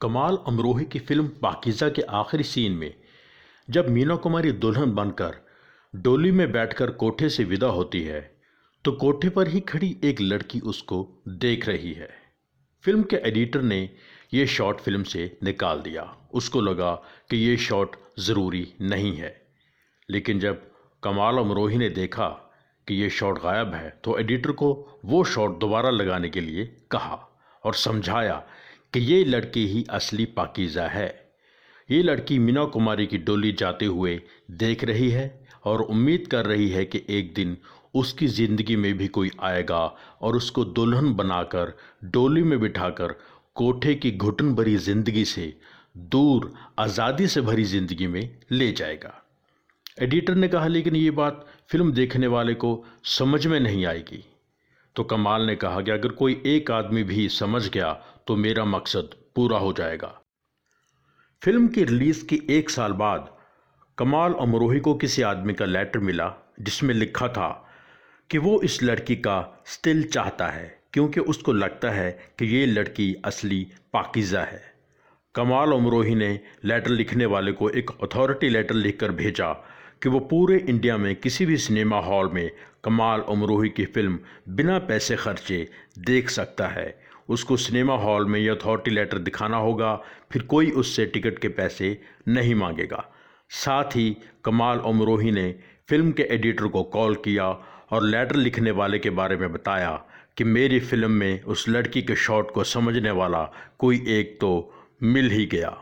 कमाल अमरोही की फ़िल्म पाकिज़ा के आखिरी सीन में, जब मीना कुमारी दुल्हन बनकर डोली में बैठकर कोठे से विदा होती है तो कोठे पर ही खड़ी एक लड़की उसको देख रही है। फ़िल्म के एडिटर ने यह शॉट फ़िल्म से निकाल दिया। उसको लगा कि ये शॉट ज़रूरी नहीं है। लेकिन जब कमाल अमरोही ने देखा कि ये शॉट गायब है तो एडिटर को वो शॉट दोबारा लगाने के लिए कहा और समझाया कि ये लड़की ही असली पाकिज़ा है। ये लड़की मीना कुमारी की डोली जाते हुए देख रही है और उम्मीद कर रही है कि एक दिन उसकी ज़िंदगी में भी कोई आएगा और उसको दुल्हन बनाकर, डोली में बिठाकर, कोठे की घुटन भरी ज़िंदगी से, दूर, आज़ादी से भरी ज़िंदगी में ले जाएगा। एडिटर ने कहा, लेकिन ये बात फ़िल्म देखने वाले को समझ में नहीं आएगी। तो कमाल ने कहा कि अगर कोई एक आदमी भी समझ गया तो मेरा मकसद पूरा हो जाएगा। फ़िल्म की रिलीज़ के एक साल बाद कमाल अमरोही को किसी आदमी का लेटर मिला, जिसमें लिखा था कि वो इस लड़की का स्टिल चाहता है, क्योंकि उसको लगता है कि ये लड़की असली पाकिज़ा है। कमाल अमरोही ने लेटर लिखने वाले को एक अथॉरिटी लेटर लिखकर भेजा कि वो पूरे इंडिया में किसी भी सिनेमा हॉल में कमाल अमरोही की फ़िल्म बिना पैसे खर्चे देख सकता है। उसको सिनेमा हॉल में यह अथॉरिटी लेटर दिखाना होगा, फिर कोई उससे टिकट के पैसे नहीं मांगेगा। साथ ही कमाल अमरोही ने फ़िल्म के एडिटर को कॉल किया और लेटर लिखने वाले के बारे में बताया कि मेरी फ़िल्म में उस लड़की के शॉट को समझने वाला कोई एक तो मिल ही गया।